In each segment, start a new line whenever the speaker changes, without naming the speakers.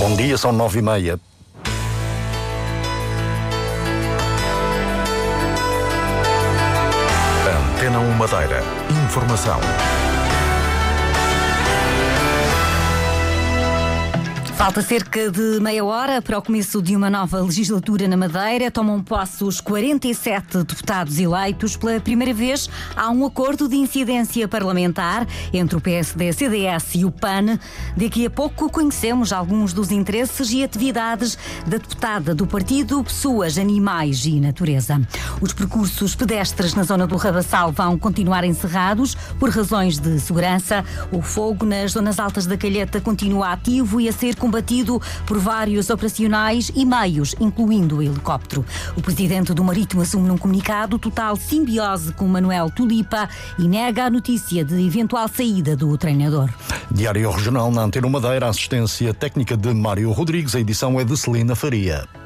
Bom dia, são nove e meia. Antena 1 Madeira. Informação.
Falta cerca de meia hora para o começo de uma nova legislatura na Madeira. Tomam posse os 47 deputados eleitos. Pela primeira vez, há um acordo de incidência parlamentar entre o PSD, CDS e o PAN. Daqui a pouco conhecemos alguns dos interesses e atividades da deputada do partido Pessoas, Animais e Natureza. Os percursos pedestres na zona do Rabassal vão continuar encerrados por razões de segurança. O fogo nas zonas altas da Calheta continua ativo e a ser combatido por vários operacionais e meios, incluindo o helicóptero. O presidente do Marítimo assume num comunicado total simbiose com Manuel Tulipa e nega a notícia de eventual saída do treinador.
Diário Regional na Antena Madeira, assistência técnica de Mário Rodrigues, a edição é de Celina Faria.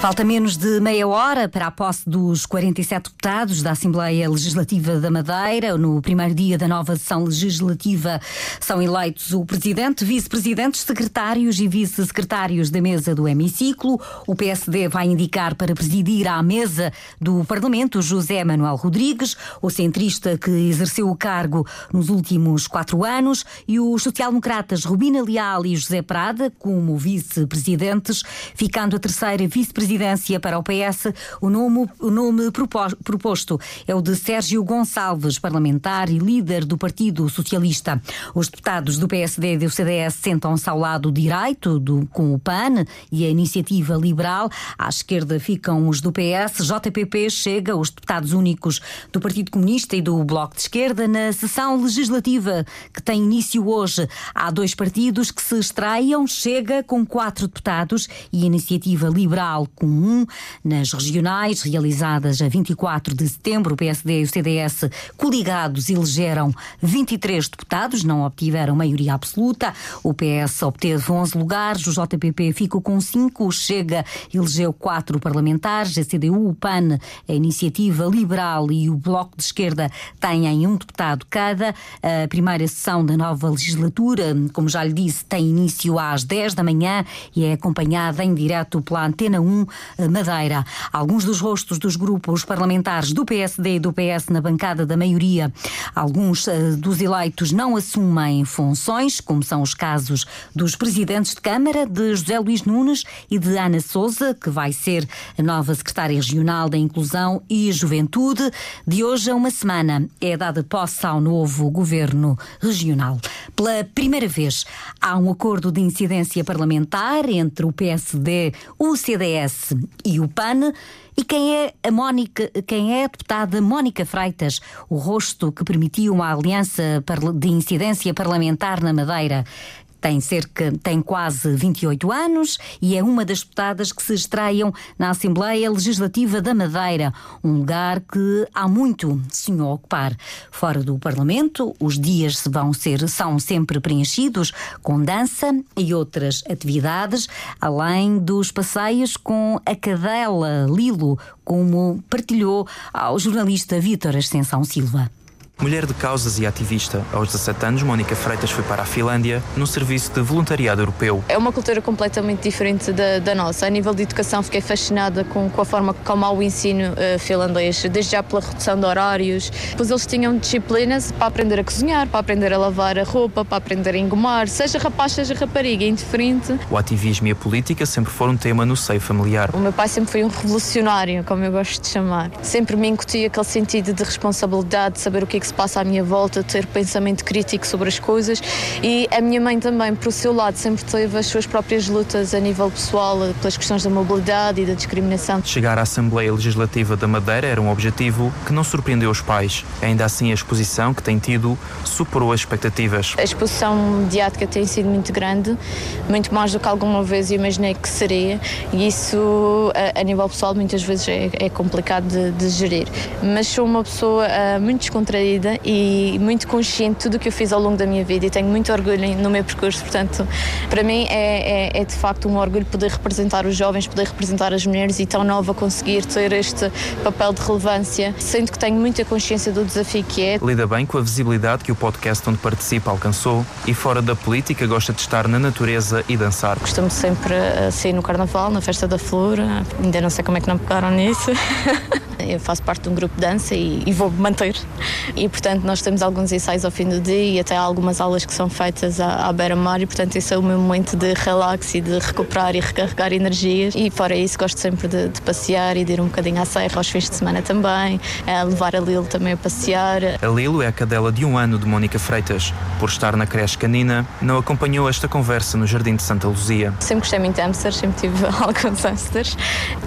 Falta menos de meia hora para a posse dos 47 deputados da Assembleia Legislativa da Madeira. No primeiro dia da nova sessão legislativa são eleitos o presidente, vice-presidentes, secretários e vice-secretários da mesa do hemiciclo. O PSD vai indicar para presidir à mesa do Parlamento José Manuel Rodrigues, o centrista que exerceu o cargo nos últimos quatro anos, e os social-democratas Rubina Leal e José Prada como vice-presidentes, ficando a terceira vice-presidência para o PS, o nome, o nome proposto é o de Sérgio Gonçalves, parlamentar e líder do Partido Socialista. Os deputados do PSD e do CDS sentam-se ao lado direito do, com o PAN e a Iniciativa Liberal. À esquerda ficam os do PS, JPP, Chega, os deputados únicos do Partido Comunista e do Bloco de Esquerda. Na sessão legislativa que tem início hoje, há dois partidos que se estreiam. Chega com quatro deputados e a Iniciativa Liberal com um. Nas regionais, realizadas a 24 de setembro, o PSD e o CDS coligados elegeram 23 deputados, não obtiveram maioria absoluta. O PS obteve 11 lugares, o JPP ficou com 5, o Chega elegeu 4 parlamentares, a CDU, o PAN, a Iniciativa Liberal e o Bloco de Esquerda têm um deputado cada. A primeira sessão da nova legislatura, como já lhe disse, tem início às 10 da manhã e é acompanhada em direto pela Antena 1 Madeira. Alguns dos rostos dos grupos parlamentares do PSD e do PS na bancada da maioria, alguns uh, dos eleitos não assumem funções, como são os casos dos presidentes de Câmara, de José Luís Nunes e de Ana Souza, que vai ser a nova secretária regional da Inclusão e Juventude. De hoje a uma semana é dada posse ao novo governo regional. Pela primeira vez, há um acordo de incidência parlamentar entre o PSD, o CDS e o PAN. E quem é a Mónica, quem é a deputada Mónica Freitas, o rosto que permitiu uma aliança de incidência parlamentar na Madeira? Tem cerca, tem quase 28 anos e é uma das deputadas que se estreiam na Assembleia Legislativa da Madeira, um lugar que há muito sonhou ocupar. Fora do Parlamento, os dias vão ser, são sempre preenchidos com dança e outras atividades, além dos passeios com a cadela Lilo, como partilhou ao jornalista Vítor Ascensão Silva.
Mulher de causas e ativista, aos 17 anos, Mónica Freitas foi para a Finlândia no serviço de voluntariado europeu.
É uma cultura completamente diferente da, da nossa. A nível de educação, fiquei fascinada com, com a forma como há o ensino uh, finlandês, desde já pela redução de horários. Pois eles tinham disciplinas para aprender a cozinhar, para aprender a lavar a roupa, para aprender a engomar, seja rapaz, seja rapariga, indiferente.
O ativismo e a política sempre foram um tema no seio familiar.
O meu pai sempre foi um revolucionário, como eu gosto de chamar. Sempre me incutia aquele sentido de responsabilidade, de saber o que é que se passa à minha volta, ter pensamento crítico sobre as coisas e a minha mãe também, por seu lado, sempre teve as suas próprias lutas a nível pessoal pelas questões da mobilidade e da discriminação.
Chegar à Assembleia Legislativa da Madeira era um objetivo que não surpreendeu os pais. Ainda assim, a exposição que tem tido superou as expectativas.
A exposição mediática tem sido muito grande, muito mais do que alguma vez imaginei que seria e isso, a, a nível pessoal, muitas vezes é, é complicado de, de, gerir. Mas sou uma pessoa uh, muito descontraída vida e muito consciente de tudo o que eu fiz ao longo da minha vida e tenho muito orgulho no meu percurso. Portanto, para mim é, é, é de facto um orgulho poder representar os jovens, poder representar as mulheres e tão nova conseguir ter este papel de relevância. Sinto que tenho muita consciência do desafio que é.
Lida bem com a visibilidade que o podcast onde participa alcançou e fora da política gosta de estar na natureza e dançar.
Costumo sempre a sair no carnaval, na festa da flor, ainda não sei como é que não pegaram nisso. Eu faço parte de um grupo de dança e, e vou manter. E, portanto, nós temos alguns ensaios ao fim do dia e até algumas aulas que são feitas à, à beira-mar e, portanto, esse é o meu momento de relax e de recuperar e recarregar energias. E, fora isso, gosto sempre de, de passear e de ir um bocadinho à serra aos fins de semana também, a levar a Lilo também a passear.
A Lilo é a cadela de um ano de Mónica Freitas. Por estar na creche canina, não acompanhou esta conversa no Jardim de Santa Luzia.
Sempre gostei muito de hamsters, sempre tive alguns hamsters.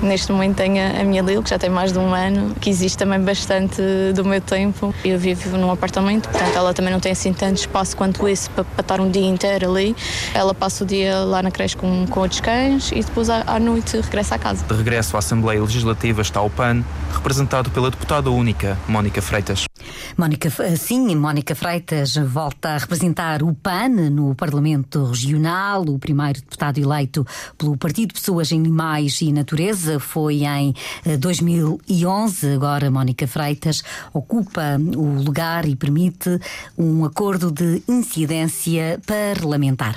Neste momento tenho a minha Lilo, que já tem mais de um ano, que existe também bastante do meu tempo. Eu vivo num apartamento, portanto ela também não tem assim tanto espaço quanto esse para, para estar um dia inteiro ali. Ela passa o dia lá na creche com, com outros cães e depois à, à noite regressa à casa.
De regresso à Assembleia Legislativa está o PAN, representado pela deputada única, Mónica Freitas.
Mónica, sim, Mónica Freitas volta a representar o PAN no Parlamento Regional. O primeiro deputado eleito pelo Partido Pessoas, Animais e Natureza foi em 2011. Eh, Agora, Mónica Freitas ocupa o lugar e permite um acordo de incidência parlamentar.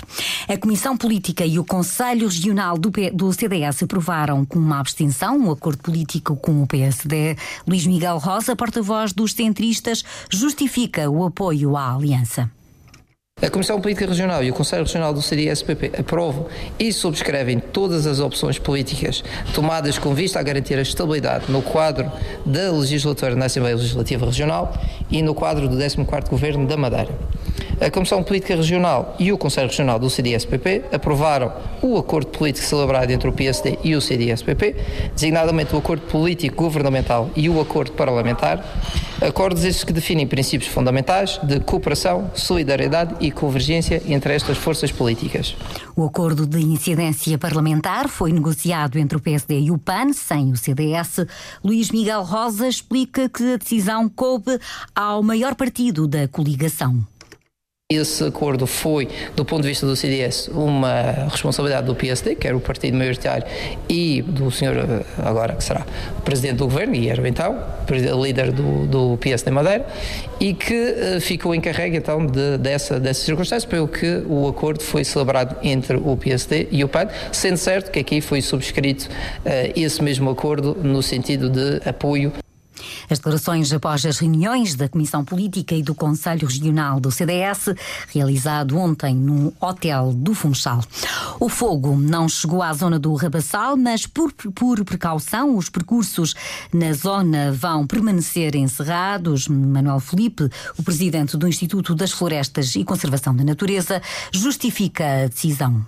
A Comissão Política e o Conselho Regional do, P, do CDS aprovaram com uma abstenção um acordo político com o PSD. Luís Miguel Rosa, porta-voz dos centristas, justifica o apoio à aliança.
A Comissão Política Regional e o Conselho Regional do CDS-PP aprovam e subscrevem todas as opções políticas tomadas com vista a garantir a estabilidade no quadro da legislatura na Assembleia Legislativa Regional e no quadro do 14º Governo da Madeira. A Comissão Política Regional e o Conselho Regional do CDS-PP aprovaram o acordo político celebrado entre o PSD e o CDS-PP, designadamente o acordo político governamental e o acordo parlamentar, acordos estes que definem princípios fundamentais de cooperação, solidariedade e convergência entre estas forças políticas.
O acordo de incidência parlamentar foi negociado entre o PSD e o PAN, sem o CDS. Luís Miguel Rosa explica que a decisão coube ao maior partido da coligação.
Esse acordo foi, do ponto de vista do CDS, uma responsabilidade do PSD, que era o partido maioritário, e do senhor, agora que será presidente do governo, e era então, líder do, do PSD Madeira, e que uh, ficou encarregue então de, dessa, dessa circunstância, pelo que o acordo foi celebrado entre o PSD e o PAN, sendo certo que aqui foi subscrito uh, esse mesmo acordo no sentido de apoio
as declarações após as reuniões da Comissão Política e do Conselho Regional do CDS, realizado ontem no Hotel do Funchal. O fogo não chegou à zona do Rabassal, mas por, por precaução, os percursos na zona vão permanecer encerrados. Manuel Felipe, o presidente do Instituto das Florestas e Conservação da Natureza, justifica a decisão.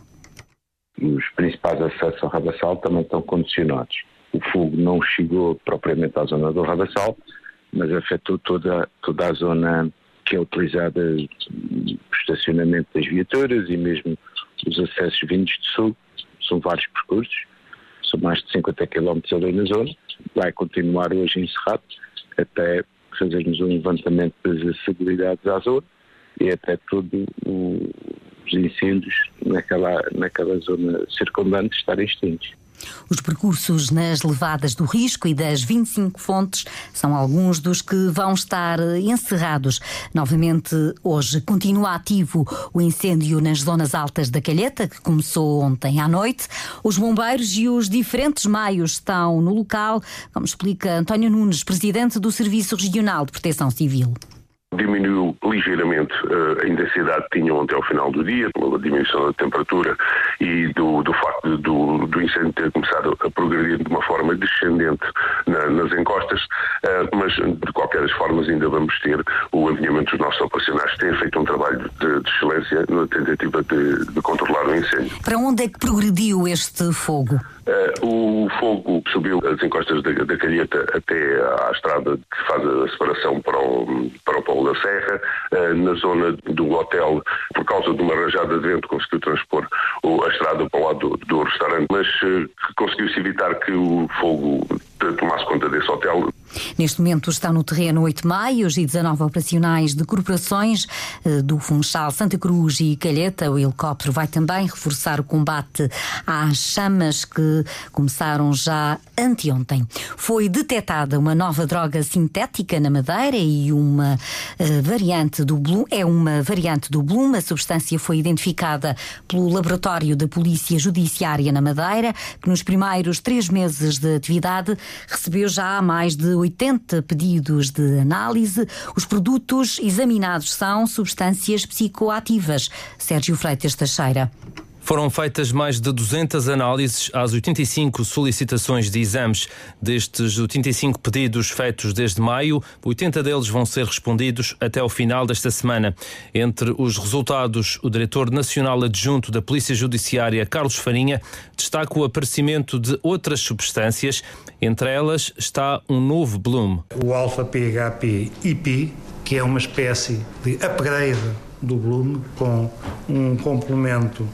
Os principais acessos ao Rabassal também estão condicionados o fogo não chegou propriamente à zona do Rabassal, mas afetou toda, toda a zona que é utilizada no estacionamento das viaturas e mesmo os acessos vindos de sul. São vários percursos, são mais de 50 km ali na zona. Vai continuar hoje encerrado até fazermos um levantamento das acessibilidades à zona e até todos os incêndios naquela, naquela zona circundante estarem extintos.
Os percursos nas levadas do risco e das 25 fontes são alguns dos que vão estar encerrados. Novamente, hoje continua ativo o incêndio nas zonas altas da Calheta, que começou ontem à noite. Os bombeiros e os diferentes meios estão no local, como explica António Nunes, presidente do Serviço Regional de Proteção Civil
diminuiu ligeiramente uh, a intensidade que tinham até ao final do dia, pela diminuição da temperatura e do, do facto do, do, incêndio ter começado a progredir de uma forma descendente na, nas encostas, uh, mas de qualquer das formas ainda vamos ter o alinhamento dos nossos operacionais que têm feito um trabalho de, de excelência na tentativa de, de, controlar o incêndio.
Para onde é que progrediu este fogo?
Uh, o fogo subiu as encostas da, da Calheta até à estrada que faz a separação para o, para o Da Serra. Uh, na zona do hotel, por causa de uma rajada de vento, conseguiu transpor a estrada para o lado do, restaurante, mas uh, conseguiu-se evitar que o fogo tomasse conta desse hotel.
Neste momento estão no terreno 8 maios e 19 operacionais de corporações eh, do Funchal, Santa Cruz e Calheta. O helicóptero vai também reforçar o combate às chamas que começaram já anteontem. Foi detectada uma nova droga sintética na Madeira e uma uh, variante do Bloom. É uma variante do Bloom. A substância foi identificada pelo Laboratório da Polícia Judiciária na Madeira, que nos primeiros três meses de atividade recebeu já mais de 80 pedidos de análise. Os produtos examinados são substâncias psicoativas. Sérgio Freitas Teixeira.
Foram feitas mais de 200 análises às 85 solicitações de exames. Destes 85 pedidos feitos desde maio, 80 deles vão ser respondidos até ao final desta semana. Entre os resultados, o diretor nacional adjunto da Polícia Judiciária, Carlos Farinha, destaca o aparecimento de outras substâncias. Entre elas está um novo Bloom.
O alfa-PHP-IP, que é uma espécie de upgrade do Bloom com um complemento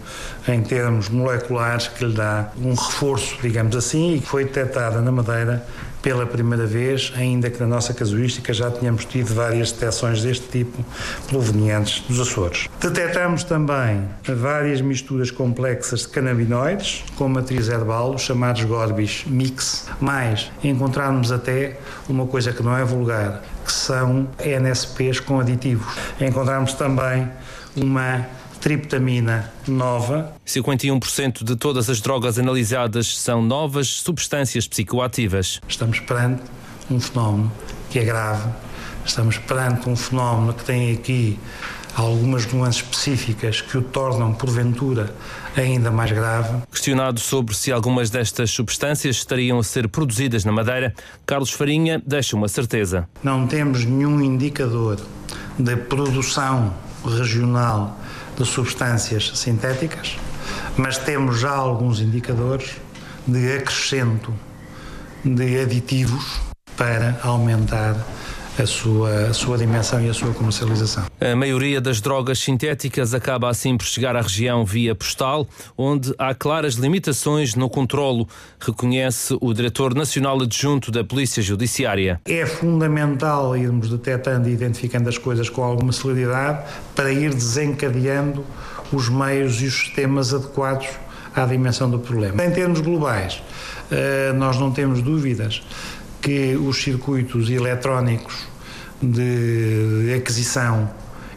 em termos moleculares que lhe dá um reforço, digamos assim, e que foi detectada na Madeira pela primeira vez, ainda que na nossa casuística já tínhamos tido várias detecções deste tipo provenientes dos Açores. Detectamos também várias misturas complexas de canabinoides com matriz herbal, chamados Gorbis Mix, mas encontramos até uma coisa que não é vulgar, que são NSPs com aditivos. Encontramos também uma triptamina nova.
51% de todas as drogas analisadas são novas substâncias psicoativas.
Estamos perante um fenómeno que é grave, estamos perante um fenómeno que tem aqui algumas nuances específicas que o tornam, porventura, ainda mais grave.
Questionado sobre se algumas destas substâncias estariam a ser produzidas na Madeira, Carlos Farinha deixa uma certeza.
Não temos nenhum indicador de produção regional de substâncias sintéticas, mas temos já alguns indicadores de acrescento de aditivos para aumentar a sua, a sua dimensão e a sua comercialização.
A maioria das drogas sintéticas acaba assim por chegar à região via postal, onde há claras limitações no controlo, reconhece o Diretor Nacional Adjunto da Polícia Judiciária.
É fundamental irmos detectando e identificando as coisas com alguma celeridade para ir desencadeando os meios e os sistemas adequados à dimensão do problema. Em termos globais, eh, nós não temos dúvidas que os circuitos eletrónicos de aquisição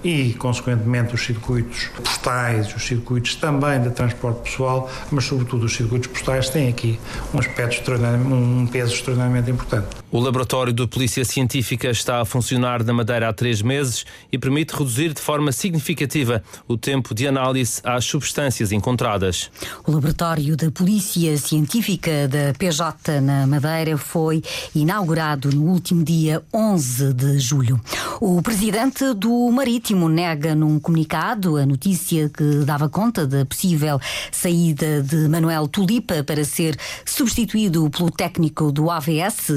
e, consequentemente, os circuitos postais, os circuitos também de transporte pessoal, mas, sobretudo, os circuitos postais têm aqui um aspecto um peso extraordinariamente importante.
O laboratório de Polícia Científica está a funcionar na Madeira há três meses e permite reduzir de forma significativa o tempo de análise às substâncias encontradas.
O laboratório da Polícia Científica da PJ na Madeira foi inaugurado no último dia 11 de julho. O presidente do Marítimo nega num comunicado a notícia que dava conta da possível saída de Manuel Tulipa para ser substituído pelo técnico do AVS,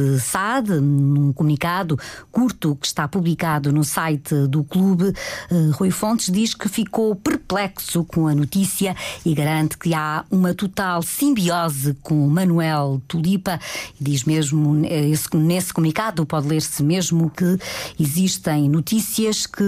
Num comunicado curto que está publicado no site do clube, eh, Rui Fontes diz que ficou perplexo com a notícia e garante que há uma total simbiose com Manuel Tulipa. Diz mesmo eh, nesse comunicado, pode ler-se mesmo que existem notícias que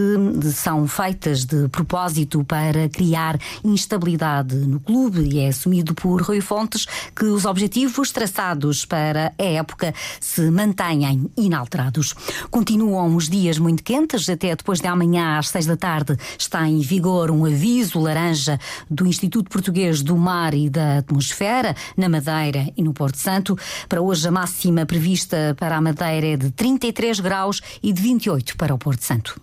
são feitas de propósito para criar instabilidade no clube e é assumido por Rui Fontes que os objetivos traçados para a época se mantêm inalterados. Continuam os dias muito quentes, até depois de amanhã às seis da tarde está em vigor um aviso laranja do Instituto Português do Mar e da Atmosfera, na Madeira e no Porto Santo. Para hoje, a máxima prevista para a Madeira é de 33 graus e de 28 para o Porto Santo.